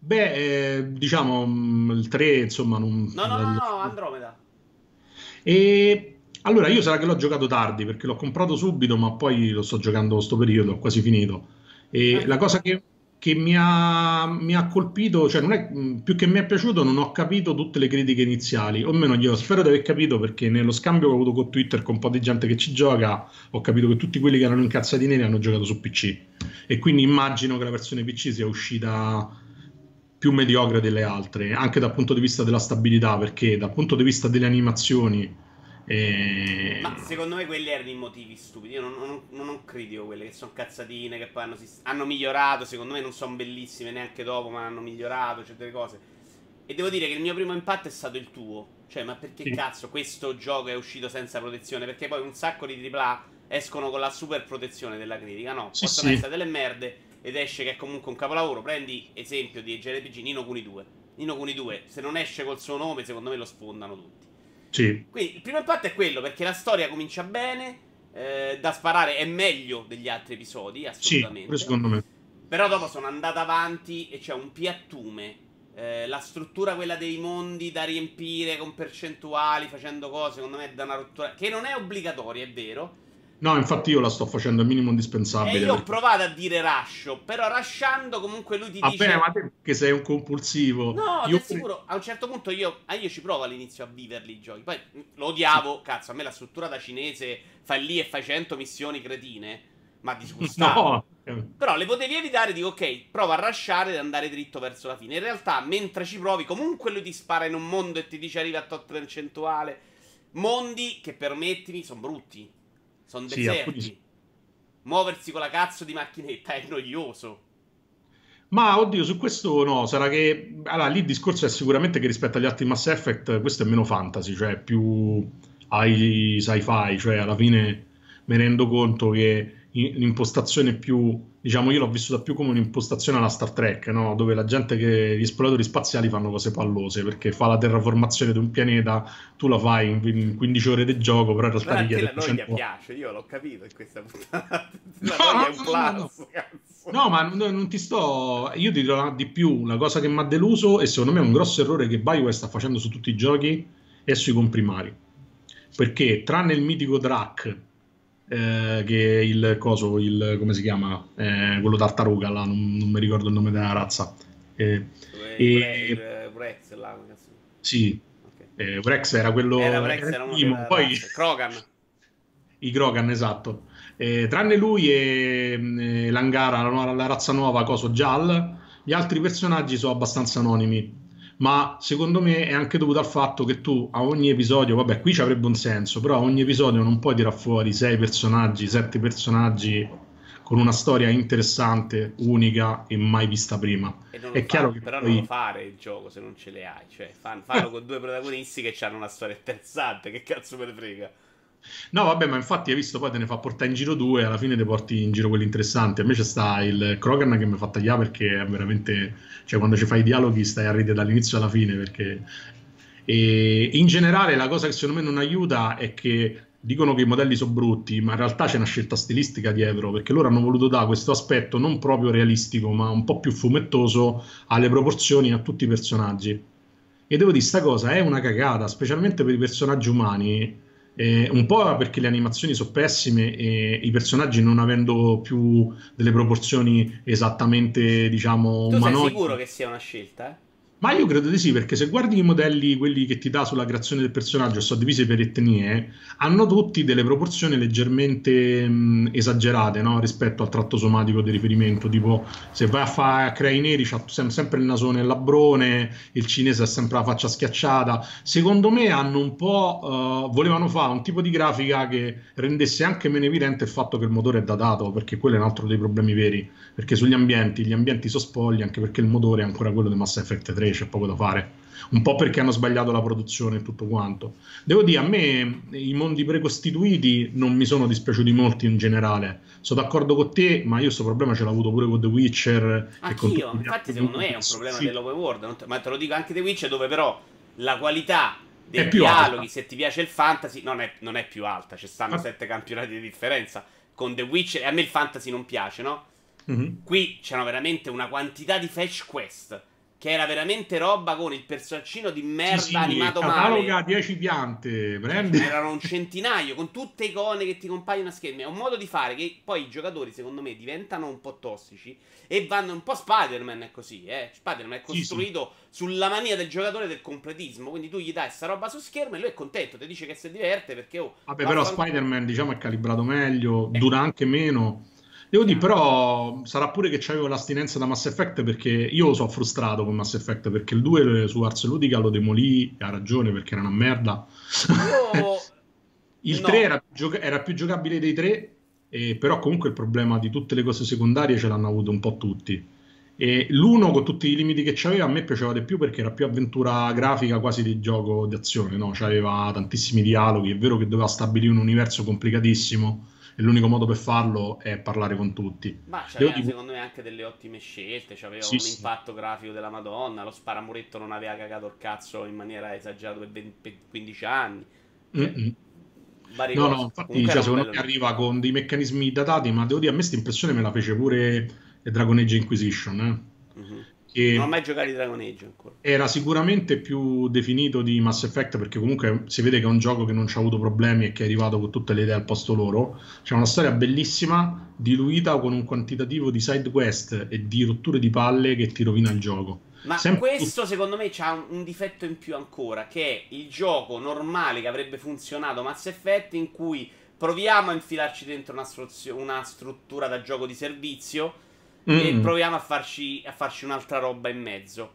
B: Beh, eh, diciamo mm, il 3, insomma, non...
A: No, no, no, no, Andromeda.
B: E allora io sarà che l'ho giocato tardi perché l'ho comprato subito, ma poi lo sto giocando sto periodo, ho quasi finito. E eh. la cosa che che mi ha, mi ha colpito, cioè non è, più che mi è piaciuto, non ho capito tutte le critiche iniziali, o almeno io spero di aver capito perché nello scambio che ho avuto con Twitter con un po' di gente che ci gioca, ho capito che tutti quelli che erano incazzati neri hanno giocato su PC e quindi immagino che la versione PC sia uscita più mediocre delle altre, anche dal punto di vista della stabilità, perché dal punto di vista delle animazioni
A: e... Ma secondo me quelli erano i motivi stupidi. Io non, non, non, non critico quelle che sono cazzatine, che poi hanno, hanno, migliorato. Secondo me non sono bellissime neanche dopo, ma hanno migliorato certe cose. E devo dire che il mio primo impatto è stato il tuo. Cioè, ma perché sì. cazzo questo gioco è uscito senza protezione? Perché poi un sacco di AAA escono con la super protezione della critica. No, sì, possono sì. essere delle merde ed esce che è comunque un capolavoro. Prendi esempio di JRPG Nino Kuni 2. Nino Kuni 2, se non esce col suo nome, secondo me lo sfondano tutti.
B: Sì.
A: Quindi il primo impatto è quello, perché la storia comincia bene, eh, da sparare è meglio degli altri episodi, assolutamente.
B: Sì, secondo me.
A: Però dopo sono andata avanti e c'è un piattume. Eh, la struttura quella dei mondi da riempire con percentuali, facendo cose, secondo me è da una rottura. Che non è obbligatoria, è vero.
B: No, infatti io la sto facendo al minimo indispensabile. E
A: io ho provato a dire rascio, però rasciando comunque lui ti
B: Vabbè,
A: dice...
B: ma te che sei un compulsivo.
A: No, io... sicuro, a un certo punto io, ah, io ci provo all'inizio a viverli i giochi. Poi lo odiavo, sì. cazzo, a me la struttura da cinese, fai lì e fai 100 missioni cretine, ma disgustavo. no. Però le potevi evitare, dico ok, prova a rasciare ed andare dritto verso la fine. In realtà, mentre ci provi, comunque lui ti spara in un mondo e ti dice arriva a tot percentuale. Mondi che, permettimi, sono brutti sono deserti. Sì, Muoversi con la cazzo di macchinetta è noioso.
B: Ma oddio, su questo no, sarà che allora lì il discorso è sicuramente che rispetto agli altri Mass Effect questo è meno fantasy, cioè più ai sci-fi, cioè alla fine mi rendo conto che l'impostazione più, diciamo, io l'ho vissuta più come un'impostazione alla Star Trek, no? dove la gente che gli esploratori spaziali fanno cose pallose perché fa la terraformazione di un pianeta, tu la fai in, 15 ore di gioco, però in realtà
A: richiede. La noia piace, io l'ho capito in questa puntata. La no, noia è un plus,
B: no, no, ma non ti sto. Io ti dirò di più. La cosa che mi ha deluso, e secondo me è un grosso errore che BioWare sta facendo su tutti i giochi, è sui comprimari. Perché tranne il mitico Drac eh, che il coso, il, come si chiama? Eh, quello tartaruga, là, non, non, mi ricordo il nome della razza.
A: Eh, e, Brex, là,
B: sì, okay. Brex era quello...
A: Era Brex, era, era primo, poi...
B: Krogan. I Krogan, esatto. Eh, tranne lui e, e Langara, la, la, razza nuova, coso Jal, gli altri personaggi sono abbastanza anonimi ma secondo me è anche dovuto al fatto che tu a ogni episodio, vabbè, qui ci avrebbe un senso, però a ogni episodio non puoi tirar fuori sei personaggi, sette personaggi con una storia interessante, unica e mai vista prima.
A: è chiaro fa, che però poi... non lo fare il gioco se non ce le hai, cioè farlo con due protagonisti che hanno una storia interessante, che cazzo me ne frega.
B: No, vabbè, ma infatti hai visto, poi te ne fa portare in giro due, alla fine ti porti in giro quelli interessanti. A me c'è sta il Krogan che mi fa tagliare perché è veramente... Cioè, quando ci fai i dialoghi stai a ridere dall'inizio alla fine perché... E in generale la cosa che secondo me non aiuta è che dicono che i modelli sono brutti, ma in realtà c'è una scelta stilistica dietro, perché loro hanno voluto dare questo aspetto non proprio realistico, ma un po' più fumettoso alle proporzioni a tutti i personaggi. E devo dire, sta cosa è una cagata, specialmente per i personaggi umani eh, un po' perché le animazioni sono pessime e i personaggi non avendo più delle proporzioni esattamente, diciamo,
A: tu umanoidi. sei sicuro che sia una scelta? Eh?
B: Ma io credo di sì, perché se guardi i modelli, quelli che ti dà sulla creazione del personaggio, sono divisi per etnie, hanno tutti delle proporzioni leggermente mh, esagerate no? rispetto al tratto somatico di riferimento. Tipo, se vai a fare a creare i neri, c'ha sempre il nasone e il labbrone, il cinese ha sempre la faccia schiacciata. Secondo me hanno un po'. Uh, volevano fare un tipo di grafica che rendesse anche meno evidente il fatto che il motore è datato, perché quello è un altro dei problemi veri. Perché sugli ambienti, gli ambienti sono spogli, anche perché il motore è ancora quello di Mass Effect 3 c'è poco da fare. Un po' perché hanno sbagliato la produzione e tutto quanto. Devo dire, a me i mondi precostituiti non mi sono dispiaciuti molto in generale. Sono d'accordo con te, ma io questo problema ce l'ho avuto pure con The Witcher.
A: Anch'io, infatti secondo me è un problema sì. dell'open world, ma te lo dico anche The Witcher dove però la qualità dei dialoghi, alta. se ti piace il fantasy, non è, non è più alta, ci stanno ah. sette campionati di differenza. Con The Witcher, e a me il fantasy non piace, no? Mm-hmm. Qui c'erano veramente una quantità di fetch quest che era veramente roba con il personaggino di merda
B: Sì, sì,
A: animato
B: cataloga
A: male.
B: 10 piante, prendi.
A: Erano un centinaio con tutte icone che ti compaiono a schermi. È un modo di fare che poi i giocatori, secondo me, diventano un po' tossici e vanno un po' Spider-Man è così, eh. Spider-Man è
B: Sì, sì.
A: costruito sulla mania del giocatore del completismo. Quindi tu gli dai sta roba su schermo e lui è contento, ti dice che si diverte perché oh,
B: Vabbè, però. Spider-Man diciamo è calibrato meglio,
A: Eh.
B: dura anche meno. Devo dire, però sarà pure che c'avevo l'astinenza da Mass Effect perché io sono frustrato con Mass Effect perché il 2 su Ars Ludica lo demolì, e ha ragione perché era una merda.
A: Io-
B: Il
A: No.
B: 3 era, più gioca- era più giocabile dei 3, eh, però comunque il problema di tutte le cose secondarie ce l'hanno avuto un po' tutti. E l'uno con tutti i limiti che c'aveva a me piaceva di più perché era più avventura grafica quasi di gioco d'azione, no? C'aveva tantissimi dialoghi, è vero che doveva stabilire un universo complicatissimo e l'unico modo per farlo è parlare con tutti.
A: Ma c'aveva
B: dire-
A: secondo me anche delle ottime scelte, c'aveva
B: Sì,
A: un
B: sì.
A: impatto grafico della Madonna, lo sparamuretto non aveva cagato il cazzo in maniera esagerata per 20 per 15 anni. Cioè,
B: No, no, infatti, cioè, secondo me arriva con dei meccanismi datati, ma devo dire, a me questa impressione me la fece pure Dragon Age Inquisition, eh. Che
A: Non ho mai giocato di Dragon Age ancora.
B: era sicuramente più definito di Mass Effect perché comunque si vede che è un gioco che non ci ha avuto problemi e che è arrivato con tutte le idee al posto loro. C'è una storia bellissima, diluita con un quantitativo di side quest e di rotture di palle che ti rovina il gioco.
A: Ma
B: Sempre-
A: questo secondo me ha un, un difetto in più ancora, che è il gioco normale che avrebbe funzionato Mass Effect in cui proviamo a infilarci dentro una, struzio- una struttura da gioco di servizio e
B: Mm.
A: proviamo a farci, a farci un'altra roba in mezzo.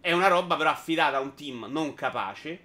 A: È una roba però affidata a un team non capace.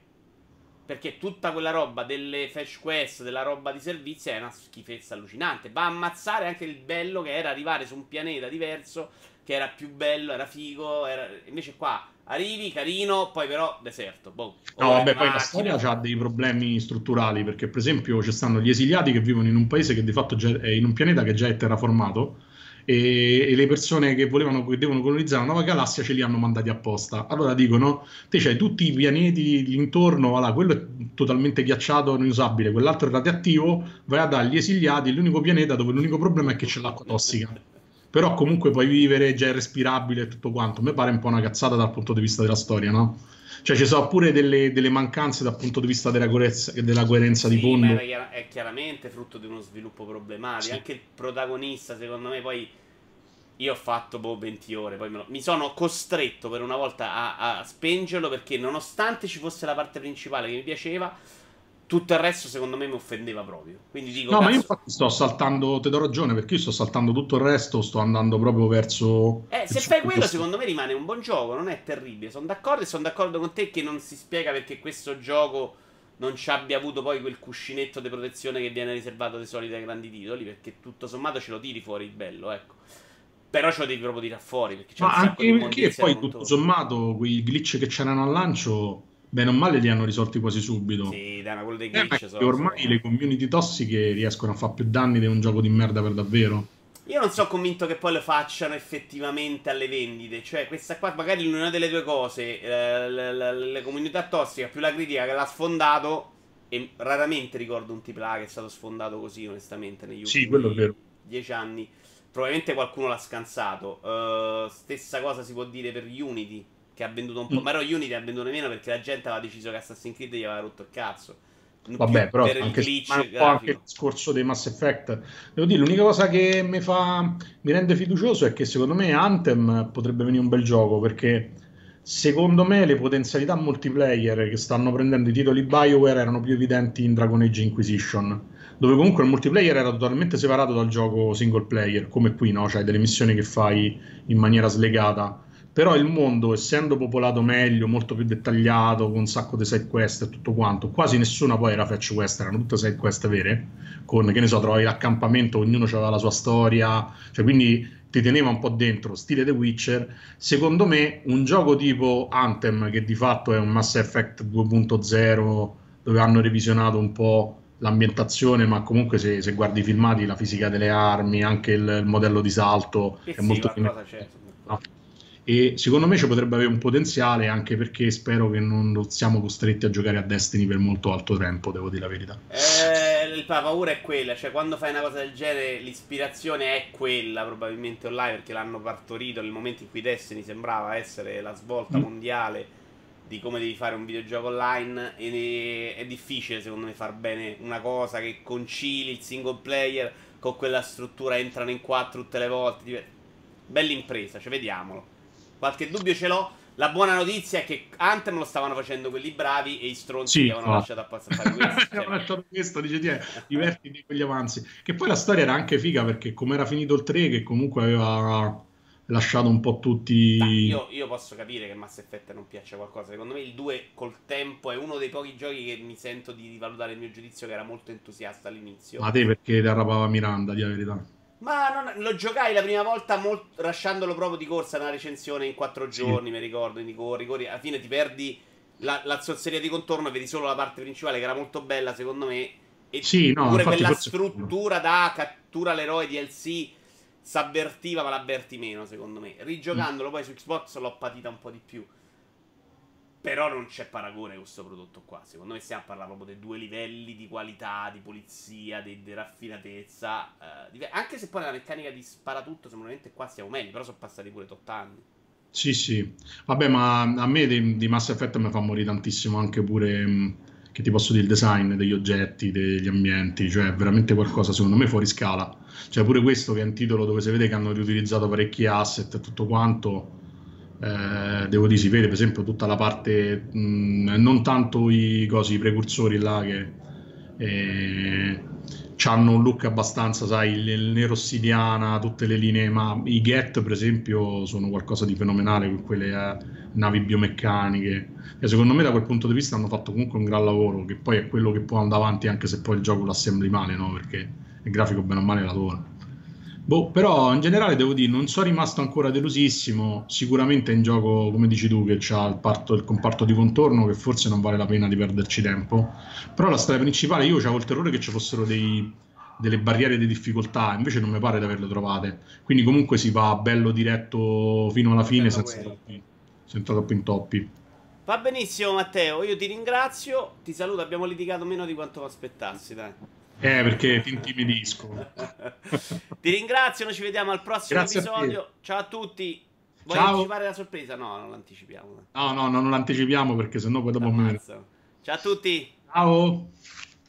A: Perché tutta quella roba delle fetch quest, della roba di servizio è una schifezza allucinante. Va a ammazzare anche il bello che era arrivare su un pianeta diverso, che era più bello, era figo. era- Invece qua arrivi, carino, poi però deserto. Boh.
B: No, vabbè,
A: di
B: poi la
A: macchina.
B: storia ha dei problemi strutturali perché, per esempio, ci stanno gli esiliati che vivono in un paese che di fatto è in un pianeta che già è terraformato e, e le persone che volevano che devono colonizzare una nuova galassia ce li hanno mandati apposta. Allora dicono: Te c'hai tutti i pianeti intorno, voilà, quello è totalmente ghiacciato, inusabile, quell'altro è radioattivo. Vai a dare agli esiliati l'unico pianeta dove l'unico problema è che c'è l'acqua tossica. Però comunque puoi vivere, già è respirabile e tutto quanto. A me pare un po' una cazzata dal punto di vista della storia, no? Cioè ci sono pure delle, delle mancanze dal punto di vista della coerenza, della coerenza di
A: Sì,
B: fondo.
A: era chiara- è chiaramente frutto di uno sviluppo problematico.
B: Sì.
A: Anche il protagonista, secondo me, poi. Io ho fatto boh 20 ore, poi lo- mi sono costretto per una volta a, a spengerlo perché nonostante ci fosse la parte principale che mi piaceva, tutto il resto secondo me mi offendeva proprio. Quindi dico,
B: No, ma io
A: cazzo,
B: infatti sto saltando, te do ragione, perché io sto saltando tutto il resto, sto andando proprio verso...
A: eh, se fai quello
B: questo.
A: secondo me rimane un buon gioco, non è terribile. Sono d'accordo e sono d'accordo con te che non si spiega perché questo gioco non ci abbia avuto poi quel cuscinetto di protezione che viene riservato dei soliti ai grandi titoli, perché tutto sommato ce lo tiri fuori il bello, ecco. Però ce lo devi proprio tirare fuori, perché c'è
B: Ma anche
A: di
B: perché poi tutto sommato quei glitch che c'erano al lancio, bene o male li hanno risolti quasi subito.
A: Sì, dai, ma quello dei
B: Eh,
A: glitch sono...
B: che ormai le community tossiche riescono a fare più danni di un gioco di merda per davvero.
A: Io non sono convinto che poi lo facciano effettivamente alle vendite. Cioè, questa qua, magari l'una delle due cose, eh, le, le- le comunità tossiche, più la critica che l'ha sfondato. E raramente ricordo un AAA che è stato sfondato così, onestamente, negli
B: Sì,
A: ultimi dieci anni. Probabilmente qualcuno l'ha scansato. Eh, stessa cosa si può dire per Unity, che ha venduto un po'.
B: Mm.
A: Ma però Unity ha venduto meno perché la gente aveva deciso che Assassin's Creed gli aveva rotto il cazzo. Non
B: Vabbè, però
A: per il
B: anche,
A: grafico.
B: anche il discorso dei Mass Effect. Devo dire, l'unica cosa che mi fa mi rende fiducioso è che secondo me Anthem potrebbe venire un bel gioco perché secondo me le potenzialità multiplayer che stanno prendendo i titoli BioWare erano più evidenti in Dragon Age Inquisition, dove comunque il multiplayer era totalmente separato dal gioco single player, come qui, no? Cioè delle missioni che fai in maniera slegata. Però il mondo, essendo popolato meglio, molto più dettagliato, con un sacco di side quest e tutto quanto, quasi nessuna poi era fetch quest, erano tutte side quest vere, con, che ne so, trovavi l'accampamento, ognuno aveva la sua storia, cioè quindi ti teneva un po' dentro, stile The Witcher. Secondo me un gioco tipo Anthem, che di fatto è un Mass Effect 2.0, dove hanno revisionato un po' l'ambientazione, ma comunque se, se guardi i filmati, la fisica delle armi, anche il, il modello di salto,
A: Sì,
B: è
A: sì,
B: molto
A: qualcosa c'è.
B: No. E secondo me ci potrebbe avere un potenziale anche perché spero che non siamo costretti a giocare a Destiny per molto alto tempo, devo dire la verità.
A: Eh, la paura è quella, cioè quando fai una cosa del genere l'ispirazione è quella probabilmente online perché l'hanno partorito nel momento in cui Destiny sembrava essere la svolta mm. mondiale di come devi fare un videogioco online e è difficile secondo me far bene una cosa che concili il single player con quella struttura entrano in quattro tutte le volte. Bella impresa, cioè vediamolo. Qualche dubbio ce l'ho. La buona notizia è che Anthem lo stavano facendo quelli bravi e i stronzi sì, avevano no. lasciato a fare questo. Cioè... lasciato
B: questo, dice ti divertiti quegli avanzi. Che poi la storia era anche figa perché come era finito il 3 che comunque aveva lasciato un po' tutti.
A: Dai, io, io, posso capire che Mass Effect non piaccia qualcosa. Secondo me il 2 col tempo è uno dei pochi giochi che mi sento di rivalutare il mio giudizio, che era molto entusiasta all'inizio.
B: Ma te perché ti arrapava Miranda, di la verità.
A: Ma non, lo giocai la prima volta molt, lasciandolo proprio di corsa nella recensione in quattro giorni, sì. mi ricordo, quindi corri, corri, alla fine ti perdi la, la zozzeria di contorno e vedi solo la parte principale che era molto bella secondo me. E sì, no, pure quella struttura da cattura l'eroe DLC s'avvertiva ma l'avverti meno secondo me. Rigiocandolo mm. poi su Xbox l'ho patita un po' di più. Però non c'è paragone con questo prodotto qua. Secondo me stiamo parlando proprio dei due livelli di qualità, di polizia, di, di raffinatezza. Eh, anche se poi nella meccanica di sparatutto, sicuramente qua siamo meglio, però sono passati pure 8 anni.
B: Sì, sì. Vabbè, ma a me di, di Mass Effect mi fa morire tantissimo anche pure... Mm, che ti posso dire il design degli oggetti, degli ambienti, cioè veramente qualcosa secondo me fuori scala. Cioè pure questo che è un titolo dove si vede che hanno riutilizzato parecchi asset e tutto quanto, eh, devo dire si vede per esempio tutta la parte, mh, non tanto i cosi, precursori là che eh, hanno un look abbastanza, sai, il, il nero ossidiana, tutte le linee, ma i get per esempio sono qualcosa di fenomenale con quelle eh, navi biomeccaniche e secondo me da quel punto di vista hanno fatto comunque un gran lavoro che poi è quello che può andare avanti anche se poi il gioco lo assembli male no? perché il grafico bene o male lavora boh, però in generale devo dire non sono rimasto ancora delusissimo sicuramente è in gioco come dici tu che c'ha il, parto, il comparto di contorno che forse non vale la pena di perderci tempo però la storia principale io avevo il terrore che ci fossero dei delle barriere di difficoltà, invece non mi pare di averle trovate. Quindi comunque si va bello diretto fino alla fine senza troppi, senza troppi intoppi.
A: Va benissimo Matteo, io ti ringrazio, ti saluto, abbiamo litigato meno di quanto aspettassi, dai.
B: Eh, perché ti intimidisco.
A: ti ringrazio, noi ci vediamo al prossimo Grazie episodio. A Ciao a tutti. Vuoi Ciao. anticipare la sorpresa? No, non l'anticipiamo.
B: No, no, no non l'anticipiamo perché sennò poi dopo me...
A: Ciao a tutti.
B: Ciao.